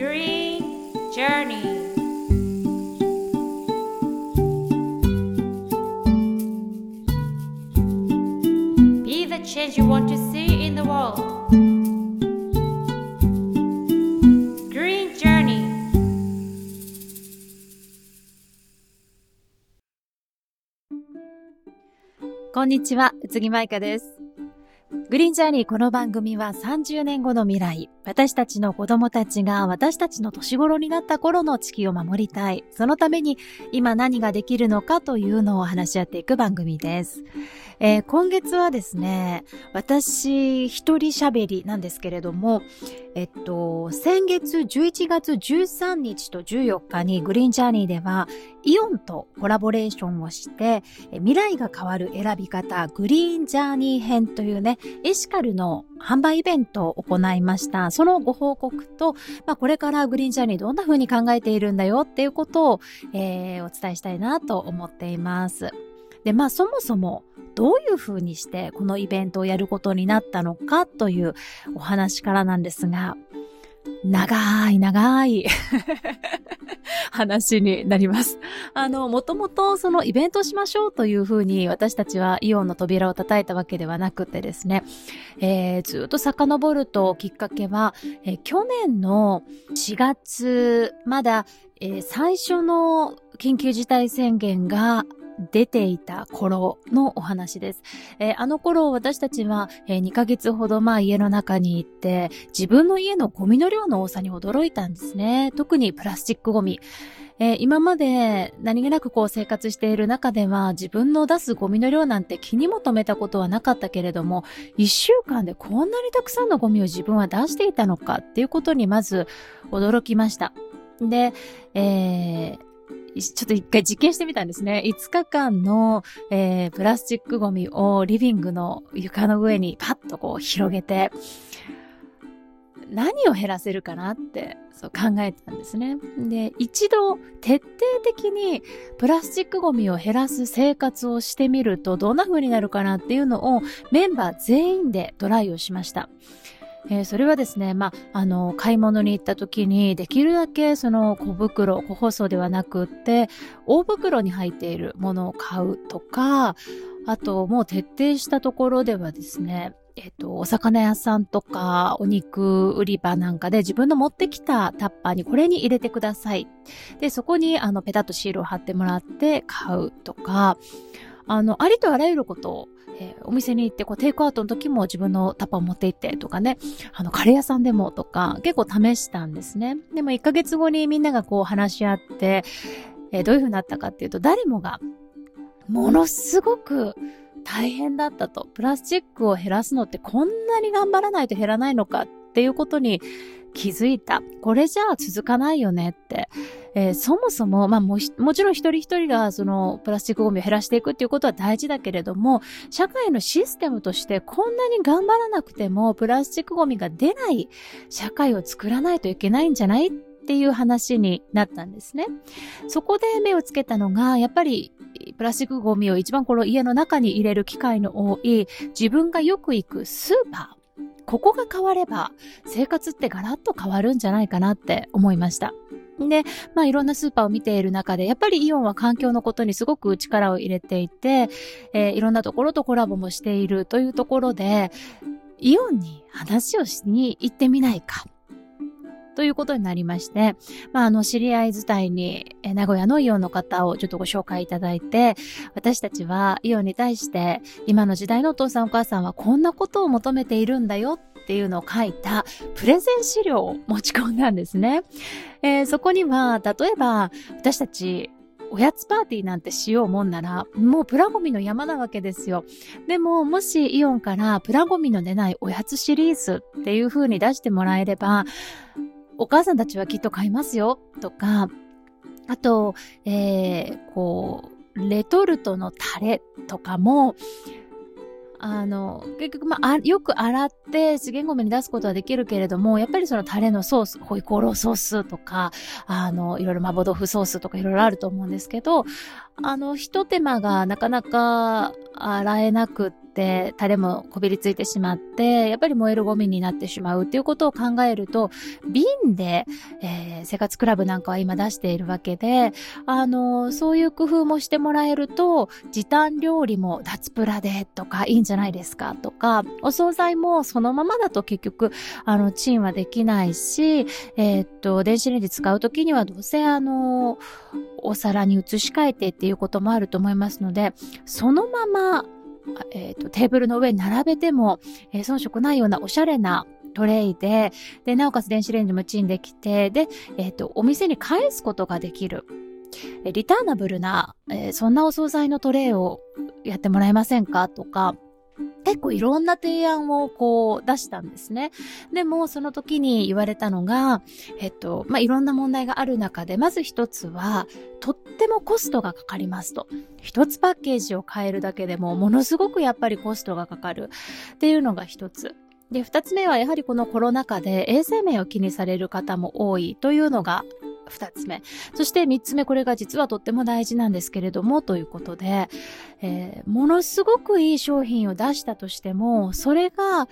Green Journey Be the change you want to see in the world Green Journey こんにちは、宇津木舞香です。グリーンジャーニーこの番組は30年後の未来、私たちの子供たちが私たちの年頃になった頃の地球を守りたい。そのために今何ができるのかというのを話し合っていく番組です。えー今月はですね、私一人喋りなんですけれども、えっと、先月11月13日と14日にグリーンジャーニーではイオンとコラボレーションをして、未来が変わる選び方グリーンジャーニー編というね、エシカルの販売イベントを行いました。そのご報告と、まあ、これからグリーンジャーニーどんな風に考えているんだよっていうことを、えーお伝えしたいなと思っています。で、まあそもそもどういう風にしてこのイベントをやることになったのかというお話からなんですが、長い長い 話になります。あの、もともとそのイベントしましょうというふうに私たちはイオンの扉を叩いたわけではなくてですね、えーずっと遡るときっかけは、えー去年の4月、まだ、えー最初の緊急事態宣言が出ていた頃のお話です。えーあの頃私たちは、え2ヶ月ほどまあ家の中に行って自分の家のゴミの量の多さに驚いたんですね。特にプラスチックゴミ。えー今まで何気なくこう生活している中では自分の出すゴミの量なんて気にも留めたことはなかったけれども、一週間でこんなにたくさんのゴミを自分は出していたのかっていうことにまず驚きました。で、えーちょっと一回実験してみたんですね。5日間の、えープラスチックゴミをリビングの床の上にパッとこう広げて、何を減らせるかなってそう考えたんですね。で、一度徹底的にプラスチックゴミを減らす生活をしてみるとどんな風になるかなっていうのをメンバー全員でトライをしました。えーそれはですね、まあ、あの、買い物に行った時に、できるだけその小袋、個包装ではなくって、大袋に入っているものを買うとか、あと、もう徹底したところではですね、えっと、お魚屋さんとか、お肉売り場なんかで自分の持ってきたタッパーにこれに入れてください。で、そこにあの、ペタッとシールを貼ってもらって買うとか、あの、ありとあらゆることを、えーお店に行って、こう、テイクアウトの時も自分のタッパーを持って行ってとかね、あの、カレー屋さんでもとか、結構試したんですね。でも1ヶ月後にみんながこう話し合って、えーどういう風になったかっていうと、誰もが、ものすごく大変だったと。プラスチックを減らすのってこんなに頑張らないと減らないのかっっていうことに気づいた。これじゃあ続かないよねって。えーそもそも、まあももちろん一人一人がそのプラスチックゴミを減らしていくっていうことは大事だけれども、社会のシステムとしてこんなに頑張らなくてもプラスチックゴミが出ない社会を作らないといけないんじゃないっていう話になったんですね。そこで目をつけたのが、やっぱりプラスチックゴミを一番この家の中に入れる機会の多い自分がよく行くスーパー。ここが変われば生活ってガラッと変わるんじゃないかなって思いました。で、まあいろんなスーパーを見ている中で、やっぱりイオンは環境のことにすごく力を入れていて、えーいろんなところとコラボもしているというところで、イオンに話をしに行ってみないか。ということになりまして、まあ、あの、知り合い伝いに、え名古屋のイオンの方をちょっとご紹介いただいて、私たちはイオンに対して、今の時代のお父さんお母さんはこんなことを求めているんだよっていうのを書いたプレゼン資料を持ち込んだんですね。えーそこには、例えば、私たち、おやつパーティーなんてしようもんなら、もうプラゴミの山なわけですよ。でも、もしイオンからプラゴミの出ないおやつシリーズっていう風に出してもらえれば、お母さんたちはきっと買いますよ、とか、あと、えー、こう、レトルトのタレとかも、あの、結局、まあ、よく洗って資源ゴミに出すことはできるけれども、やっぱりそのタレのソース、ホイコーローソースとか、あの、いろいろ麻婆豆腐ソースとかいろいろあると思うんですけど、あの、一手間がなかなか洗えなくて、て、タレもこびりついてしまって、やっぱり燃えるゴミになってしまうっていうことを考えると、瓶で、えー、生活クラブなんかは今出しているわけで、あの、そういう工夫もしてもらえると、時短料理も脱プラでとかいいんじゃないですかとか、お惣菜もそのままだと結局、あの、チンはできないし、えー、っと、電子レンジ使うときにはどうせあの、お皿に移し替えてっていうこともあると思いますので、そのまま、えっ、ー、と、テーブルの上に並べても、えー、遜色ないようなおしゃれなトレイで、で、なおかつ電子レンジもチンできて、で、えっ、ー、と、お店に返すことができる。リターナブルな、えー、そんなお惣菜のトレイをやってもらえませんかとか、結構いろんな提案をこう出したんですね。でもその時に言われたのが、えっと、まあ、いろんな問題がある中で、まず一つは、とってもコストがかかりますと。一つパッケージを変えるだけでも、ものすごくやっぱりコストがかかるっていうのが一つ。で、二つ目はやはりこのコロナ禍で衛生面を気にされる方も多いというのが二つ目。そして三つ目、これが実はとっても大事なんですけれども、ということで、えー、ものすごくいい商品を出したとしても、それが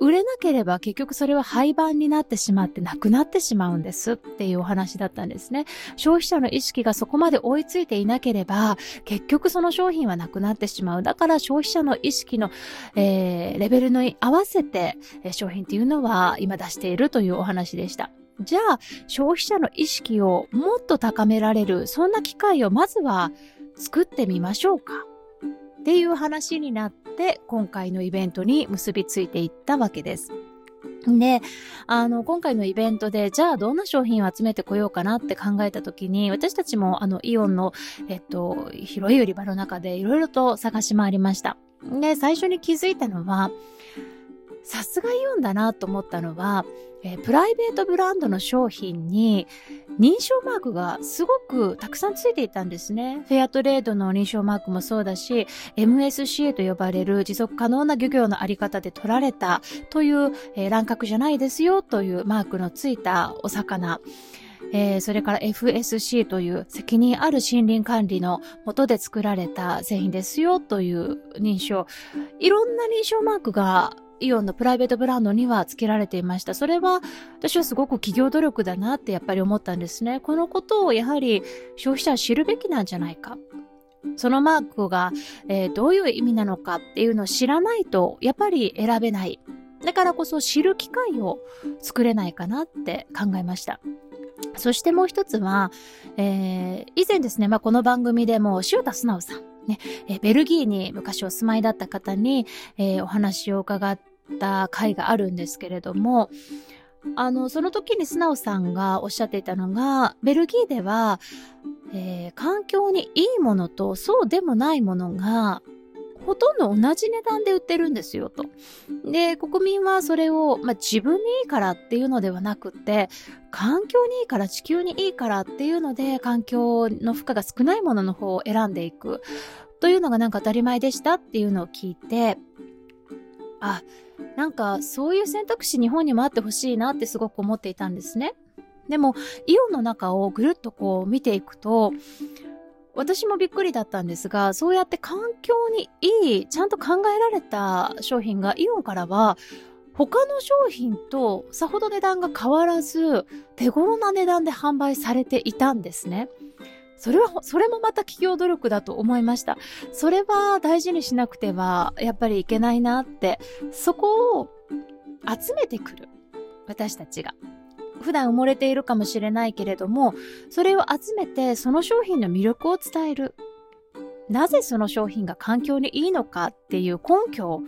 売れなければ結局それは廃盤になってしまってなくなってしまうんですっていうお話だったんですね。消費者の意識がそこまで追いついていなければ、結局その商品はなくなってしまう。だから消費者の意識の、えー、レベルに合わせて、商品っていうのは今出しているというお話でした。じゃあ、消費者の意識をもっと高められる、そんな機会をまずは作ってみましょうか。っていう話になって、今回のイベントに結びついていったわけです。で、あの、今回のイベントで、じゃあどんな商品を集めてこようかなって考えたときに、私たちもあの、イオンの、えっと、広い売り場の中でいろいろと探し回りました。で、最初に気づいたのは、さすがイオンだなと思ったのは、えー、プライベートブランドの商品に認証マークがすごくたくさんついていたんですね。フェアトレードの認証マークもそうだし、MSCA と呼ばれる持続可能な漁業のあり方で取られたという、えー、乱獲じゃないですよというマークのついたお魚。えー、それから FSC という責任ある森林管理のもとで作られた製品ですよという認証。いろんな認証マークがイオンのプライベートブランドには付けられていました。それは私はすごく企業努力だなってやっぱり思ったんですね。このことをやはり消費者は知るべきなんじゃないか。そのマークが、えー、どういう意味なのかっていうのを知らないとやっぱり選べない。だからこそ知る機会を作れないかなって考えました。そしてもう一つは、えー、以前ですね、まあ、この番組でも塩田素直さん、ね、えベルギーに昔お住まいだった方に、えー、お話を伺っった回があるんですけれども、あの、その時に素直さんがおっしゃっていたのが、ベルギーでは、えー、環境にいいものとそうでもないものがほとんど同じ値段で売ってるんですよと。で、国民はそれを、まあ、自分にいいからっていうのではなくて、環境にいいから地球にいいからっていうので、環境の負荷が少ないものの方を選んでいく。というのがなんか当たり前でしたっていうのを聞いて、あ、なんかそういう選択肢日本にもあってほしいなってすごく思っていたんですね。でも、イオンの中をぐるっとこう見ていくと、私もびっくりだったんですが、そうやって環境にいい、ちゃんと考えられた商品がイオンからは、他の商品とさほど値段が変わらず、手頃な値段で販売されていたんですね。それは、それもまた企業努力だと思いました。それは大事にしなくては、やっぱりいけないなって、そこを集めてくる。私たちが。普段埋もれているかもしれないけれども、それを集めてその商品の魅力を伝える。なぜその商品が環境にいいのかっていう根拠を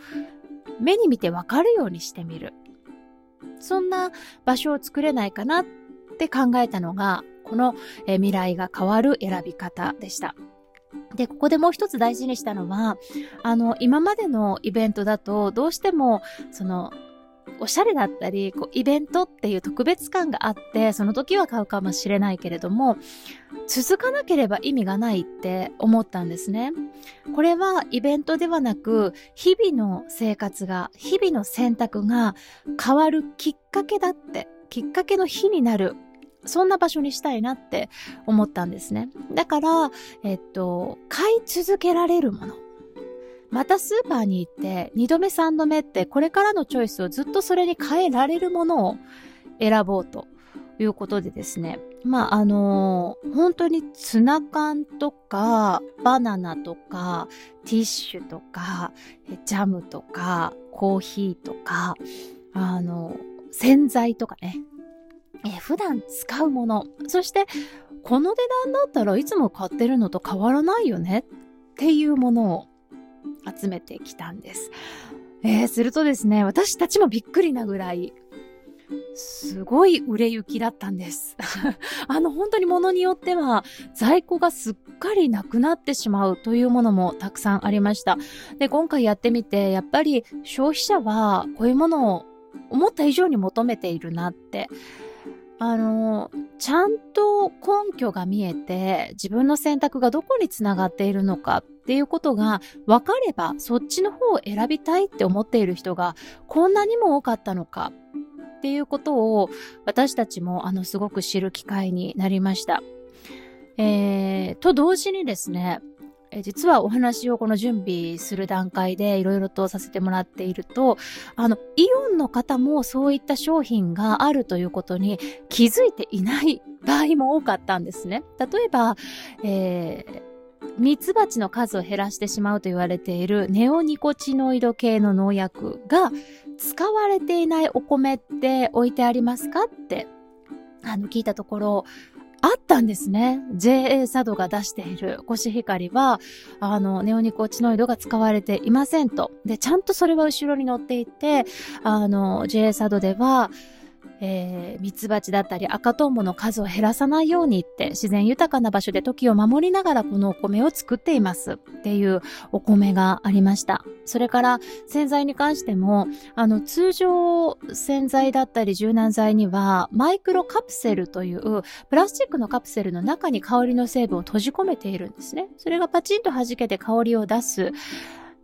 目に見てわかるようにしてみる。そんな場所を作れないかなって考えたのが、この、え未来が変わる選び方でした。で、ここでもう一つ大事にしたのは、あの、今までのイベントだと、どうしても、その、おしゃれだったり、こう、イベントっていう特別感があって、その時は買うかもしれないけれども、続かなければ意味がないって思ったんですね。これはイベントではなく、日々の生活が、日々の選択が変わるきっかけだって、きっかけの日になるそんな場所にしたいなって思ったんですね。だから、えっと、買い続けられるもの。またスーパーに行って2度目3度目ってこれからのチョイスをずっとそれに変えられるものを選ぼうということでですね。まあ、あのー、本当にツナ缶とか、バナナとか、ティッシュとか、ジャムとか、コーヒーとか、あのー、洗剤とかね。え普段使うもの。そして、この値段だったらいつも買ってるのと変わらないよねっていうものを集めてきたんです。えー、するとですね、私たちもびっくりなぐらい、すごい売れ行きだったんです。あの本当に物によっては在庫がすっかりなくなってしまうというものもたくさんありました。で、今回やってみてやっぱり消費者はこういうものを思った以上に求めているなってあの、ちゃんと根拠が見えて、自分の選択がどこにつながっているのかっていうことが分かれば、そっちの方を選びたいって思っている人がこんなにも多かったのかっていうことを私たちもあのすごく知る機会になりました。えー、と同時にですね、え実はお話をこの準備する段階でいろいろとさせてもらっていると、あの、イオンの方もそういった商品があるということに気づいていない場合も多かったんですね。例えば、えー、ミツバチの数を減らしてしまうと言われているネオニコチノイド系の農薬が使われていないお米って置いてありますかってあの聞いたところあったんですね。JA 佐渡が出しているコシヒカリは、あの、ネオニコチノイドが使われていませんと。で、ちゃんとそれは後ろに乗っていて、あの、JA 佐渡では、えー、ミツバチだったり赤トンボの数を減らさないようにって自然豊かな場所で時を守りながらこのお米を作っていますっていうお米がありました。それから洗剤に関しても、あの通常洗剤だったり柔軟剤にはマイクロカプセルというプラスチックのカプセルの中に香りの成分を閉じ込めているんですね。それがパチンと弾けて香りを出す。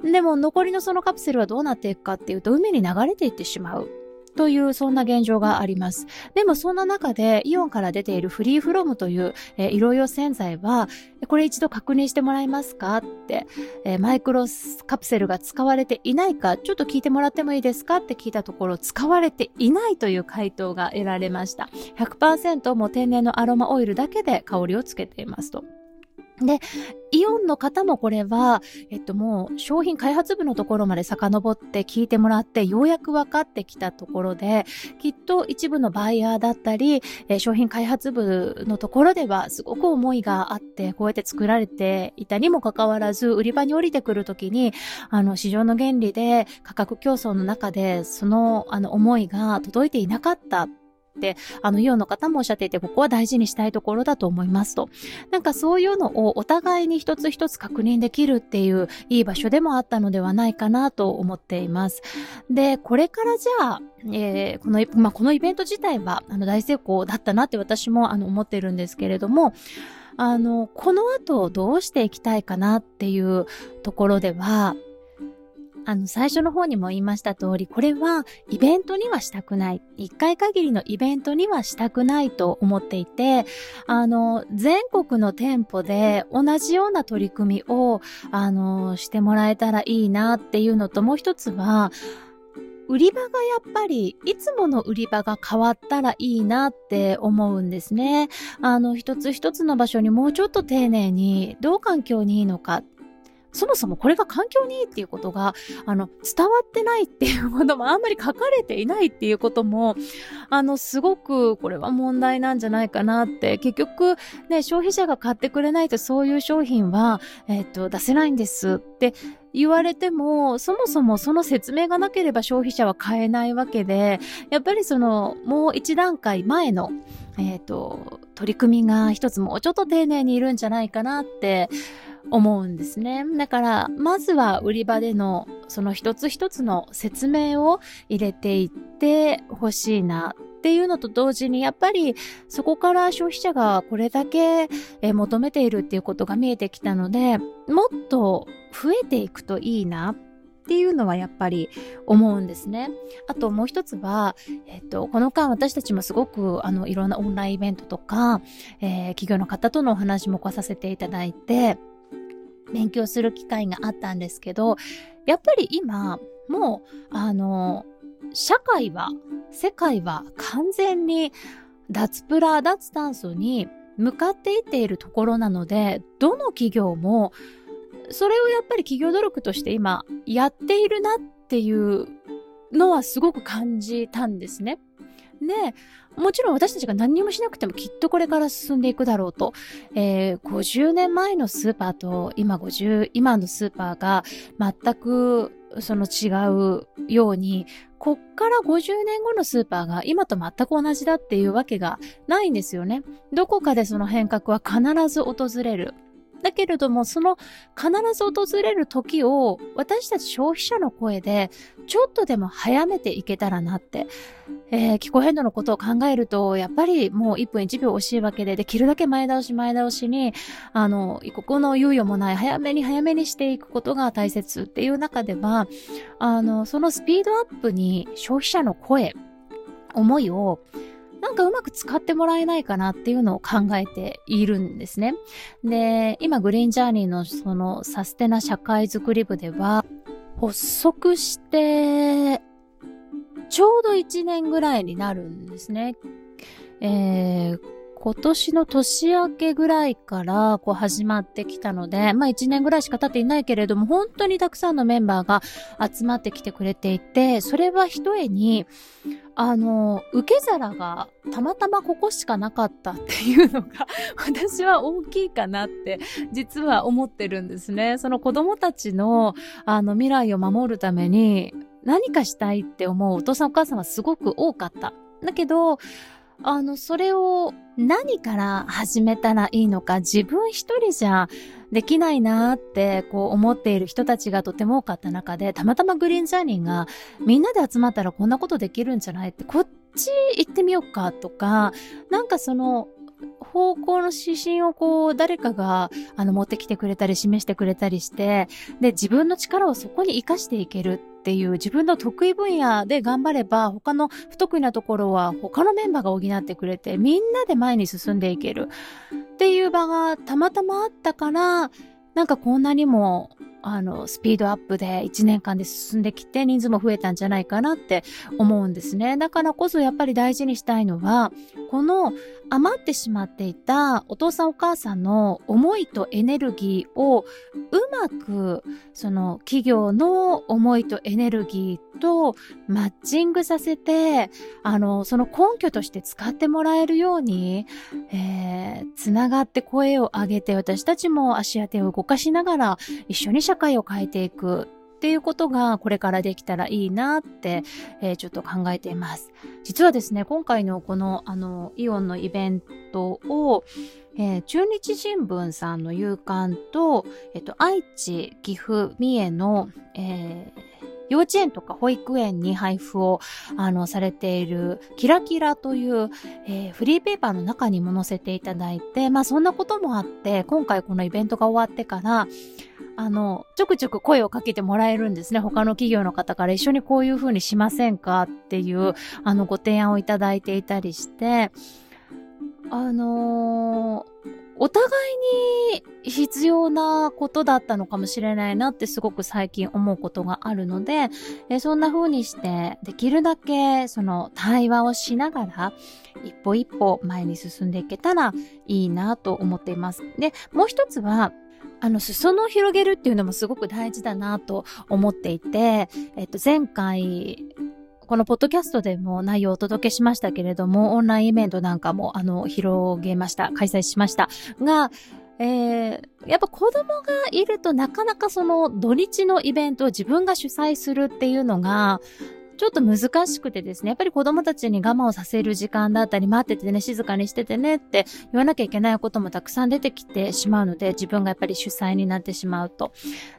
でも残りのそのカプセルはどうなっていくかっていうと海に流れていってしまう。という、そんな現状があります。でもそんな中で、イオンから出ているフリーフロムという、え、色々洗剤は、これ一度確認してもらえますかって、え、マイクロカプセルが使われていないか、ちょっと聞いてもらってもいいですかって聞いたところ、使われていないという回答が得られました。100%も天然のアロマオイルだけで香りをつけていますと。で、イオンの方もこれは、えっともう商品開発部のところまで遡って聞いてもらってようやく分かってきたところで、きっと一部のバイヤーだったり、え商品開発部のところではすごく思いがあって、こうやって作られていたにもかかわらず、売り場に降りてくるときに、あの市場の原理で価格競争の中でそのあの思いが届いていなかった。って、あの、イオンの方もおっしゃっていて、ここは大事にしたいところだと思いますと。なんかそういうのをお互いに一つ一つ確認できるっていういい場所でもあったのではないかなと思っています。で、これからじゃあ、えー、この、まあ、このイベント自体は、あの、大成功だったなって私も、あの、思ってるんですけれども、あの、この後どうしていきたいかなっていうところでは、あの、最初の方にも言いました通り、これはイベントにはしたくない。一回限りのイベントにはしたくないと思っていて、あの、全国の店舗で同じような取り組みを、あの、してもらえたらいいなっていうのと、もう一つは、売り場がやっぱり、いつもの売り場が変わったらいいなって思うんですね。あの、一つ一つの場所にもうちょっと丁寧に、どう環境にいいのかそもそもこれが環境にいいっていうことが、あの、伝わってないっていうこともあんまり書かれていないっていうことも、あの、すごくこれは問題なんじゃないかなって、結局、ね、消費者が買ってくれないとそういう商品は、えっ、と、出せないんですって言われても、そもそもその説明がなければ消費者は買えないわけで、やっぱりその、もう一段階前の、えっ、と、取り組みが一つもうちょっと丁寧にいるんじゃないかなって思うんですね。だから、まずは売り場でのその一つ一つの説明を入れていってほしいなっていうのと同時に、やっぱりそこから消費者がこれだけ求めているっていうことが見えてきたので、もっと増えていくといいなっていうのはやっぱり思うんですね。あともう一つは、えっと、この間私たちもすごくあのいろんなオンラインイベントとか、えー、企業の方とのお話も来させていただいて、勉強する機会があったんですけど、やっぱり今、もう、あの、社会は、世界は完全に脱プラ、脱炭素に向かっていっているところなので、どの企業も、それをやっぱり企業努力として今やっているなっていうのはすごく感じたんですね。で、もちろん私たちが何もしなくてもきっとこれから進んでいくだろうと。えー、50年前のスーパーと今50、今のスーパーが全くその違うように、こっから50年後のスーパーが今と全く同じだっていうわけがないんですよね。どこかでその変革は必ず訪れる。だけれども、その必ず訪れる時を私たち消費者の声でちょっとでも早めていけたらなって、えー、気候変動のことを考えると、やっぱりもう1分1秒惜しいわけで、できるだけ前倒し前倒しに、あの、一刻の猶予もない、早めに早めにしていくことが大切っていう中では、あの、そのスピードアップに消費者の声、思いをなんかうまく使ってもらえないかなっていうのを考えているんですね。で、今グリーンジャーニーのそのサステナ社会づくり部では、発足して、ちょうど1年ぐらいになるんですね。えー、今年の年明けぐらいからこう始まってきたので、まあ1年ぐらいしか経っていないけれども、本当にたくさんのメンバーが集まってきてくれていて、それは一重に、あの、受け皿がたまたまここしかなかったっていうのが、私は大きいかなって、実は思ってるんですね。その子供たちの、あの、未来を守るために、何かしたいって思うお父さんお母さんはすごく多かった。だけど、あの、それを何から始めたらいいのか自分一人じゃできないなーってこう思っている人たちがとても多かった中で、たまたまグリーンジャーニーがみんなで集まったらこんなことできるんじゃないって、こっち行ってみようかとか、なんかその方向の指針をこう、誰かが、あの、持ってきてくれたり、示してくれたりして、で、自分の力をそこに活かしていける。っていう、自分の得意分野で頑張れば、他の不得意なところは他のメンバーが補ってくれて、みんなで前に進んでいける。っていう場がたまたまあったから、なんかこんなにもあの、スピードアップで1年間で進んできて人数も増えたんじゃないかなって思うんですね。だからこそやっぱり大事にしたいのは、この余ってしまっていたお父さんお母さんの思いとエネルギーをうまくその企業の思いとエネルギーとマッチングさせて、あの、その根拠として使ってもらえるように、えー、つながって声を上げて私たちも足当てを動かしながら一緒に社会を変えていくっていうことがこれからできたらいいなって、えー、ちょっと考えています。実はですね、今回のこのあのイオンのイベントを、えー、中日新聞さんの夕刊と、えっ、と、愛知、岐阜、三重の、えー幼稚園とか保育園に配布を、あの、されている、キラキラという、えー、フリーペーパーの中にも載せていただいて、まあそんなこともあって、今回このイベントが終わってから、あの、ちょくちょく声をかけてもらえるんですね。他の企業の方から一緒にこういう風にしませんかっていう、あの、ご提案をいただいていたりして、あのー、お互いに必要なことだったのかもしれないなってすごく最近思うことがあるので、えそんな風にしてできるだけその対話をしながら一歩一歩前に進んでいけたらいいなと思っています。で、もう一つはあの、裾野を広げるっていうのもすごく大事だなと思っていて、えっと、前回、このポッドキャストでも内容をお届けしましたけれども、オンラインイベントなんかも、あの、広げました。開催しました。が、えー、やっぱ子供がいるとなかなかその土日のイベントを自分が主催するっていうのが、ちょっと難しくてですね、やっぱり子供たちに我慢をさせる時間だったり、待っててね、静かにしててねって言わなきゃいけないこともたくさん出てきてしまうので、自分がやっぱり主催になってしまうと。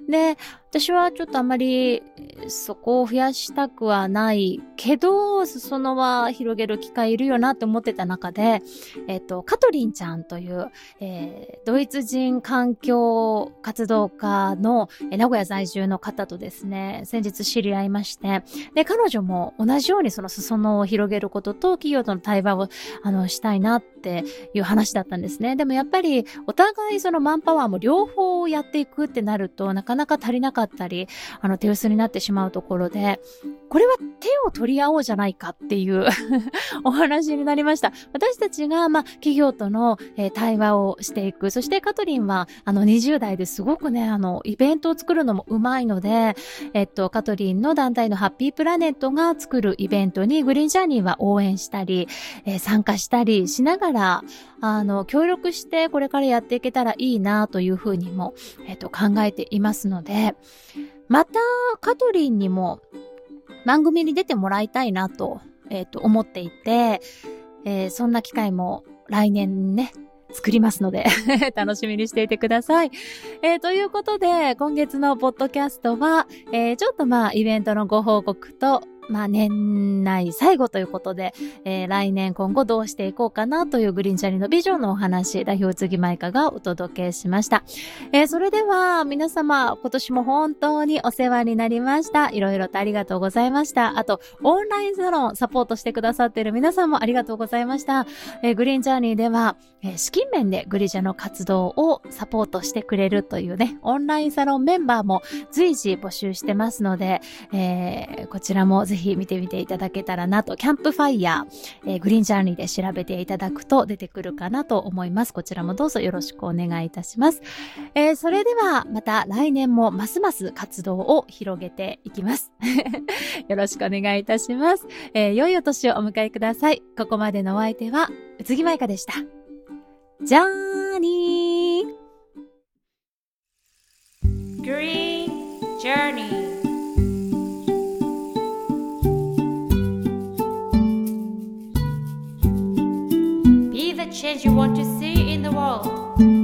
で、私はちょっとあまりそこを増やしたくはないけど、裾野は広げる機会いるよなって思ってた中で、えっ、と、カトリンちゃんという、えー、ドイツ人環境活動家の、え名古屋在住の方とですね、先日知り合いまして、で、彼女も同じようにその裾野を広げることと企業との対話を、あの、したいなっていう話だったんですね。でもやっぱり、お互いそのマンパワーも両方やっていくってなると、なかなか足りなくかったり、あの、手薄になってしまうところで、これは手を取り合おうじゃないかっていう お話になりました。私たちが、まあ、企業との、えー、対話をしていく。そしてカトリンは、あの、20代ですごくね、あの、イベントを作るのもうまいので、えっと、カトリンの団体のハッピープラネットが作るイベントにグリーンジャーニーは応援したり、えー、参加したりしながら、あの、協力してこれからやっていけたらいいなというふうにも、えっと、考えていますので、また、カトリンにも番組に出てもらいたいなと、えっ、ー、と、思っていて、えー、そんな機会も来年ね、作りますので 楽しみにしていてください。えー、ということで、今月のポッドキャストは、えー、ちょっとまあ、イベントのご報告と、まあ年内最後ということで、えー、来年今後どうしていこうかなというグリーンチャリのビジョンのお話、代表次舞香がお届けしました。えー、それでは皆様今年も本当にお世話になりました。いろいろとありがとうございました。あと、オンラインサロンサポートしてくださっている皆さんもありがとうございました。えー、グリーンジャーニーでは、えー、資金面でグリジャの活動をサポートしてくれるというね、オンラインサロンメンバーも随時募集してますので、えー、こちらもぜひひ見てみていただけたらなと、キャンプファイヤー、えー、グリーンジャーニーで調べていただくと出てくるかなと思います。こちらもどうぞよろしくお願いいたします。えー、それではまた来年もますます活動を広げていきます。よろしくお願いいたします。えー、良いお年をお迎えください。ここまでのお相手は、宇津木舞香でした。じゃーにー Green Journey change you want to see in the world.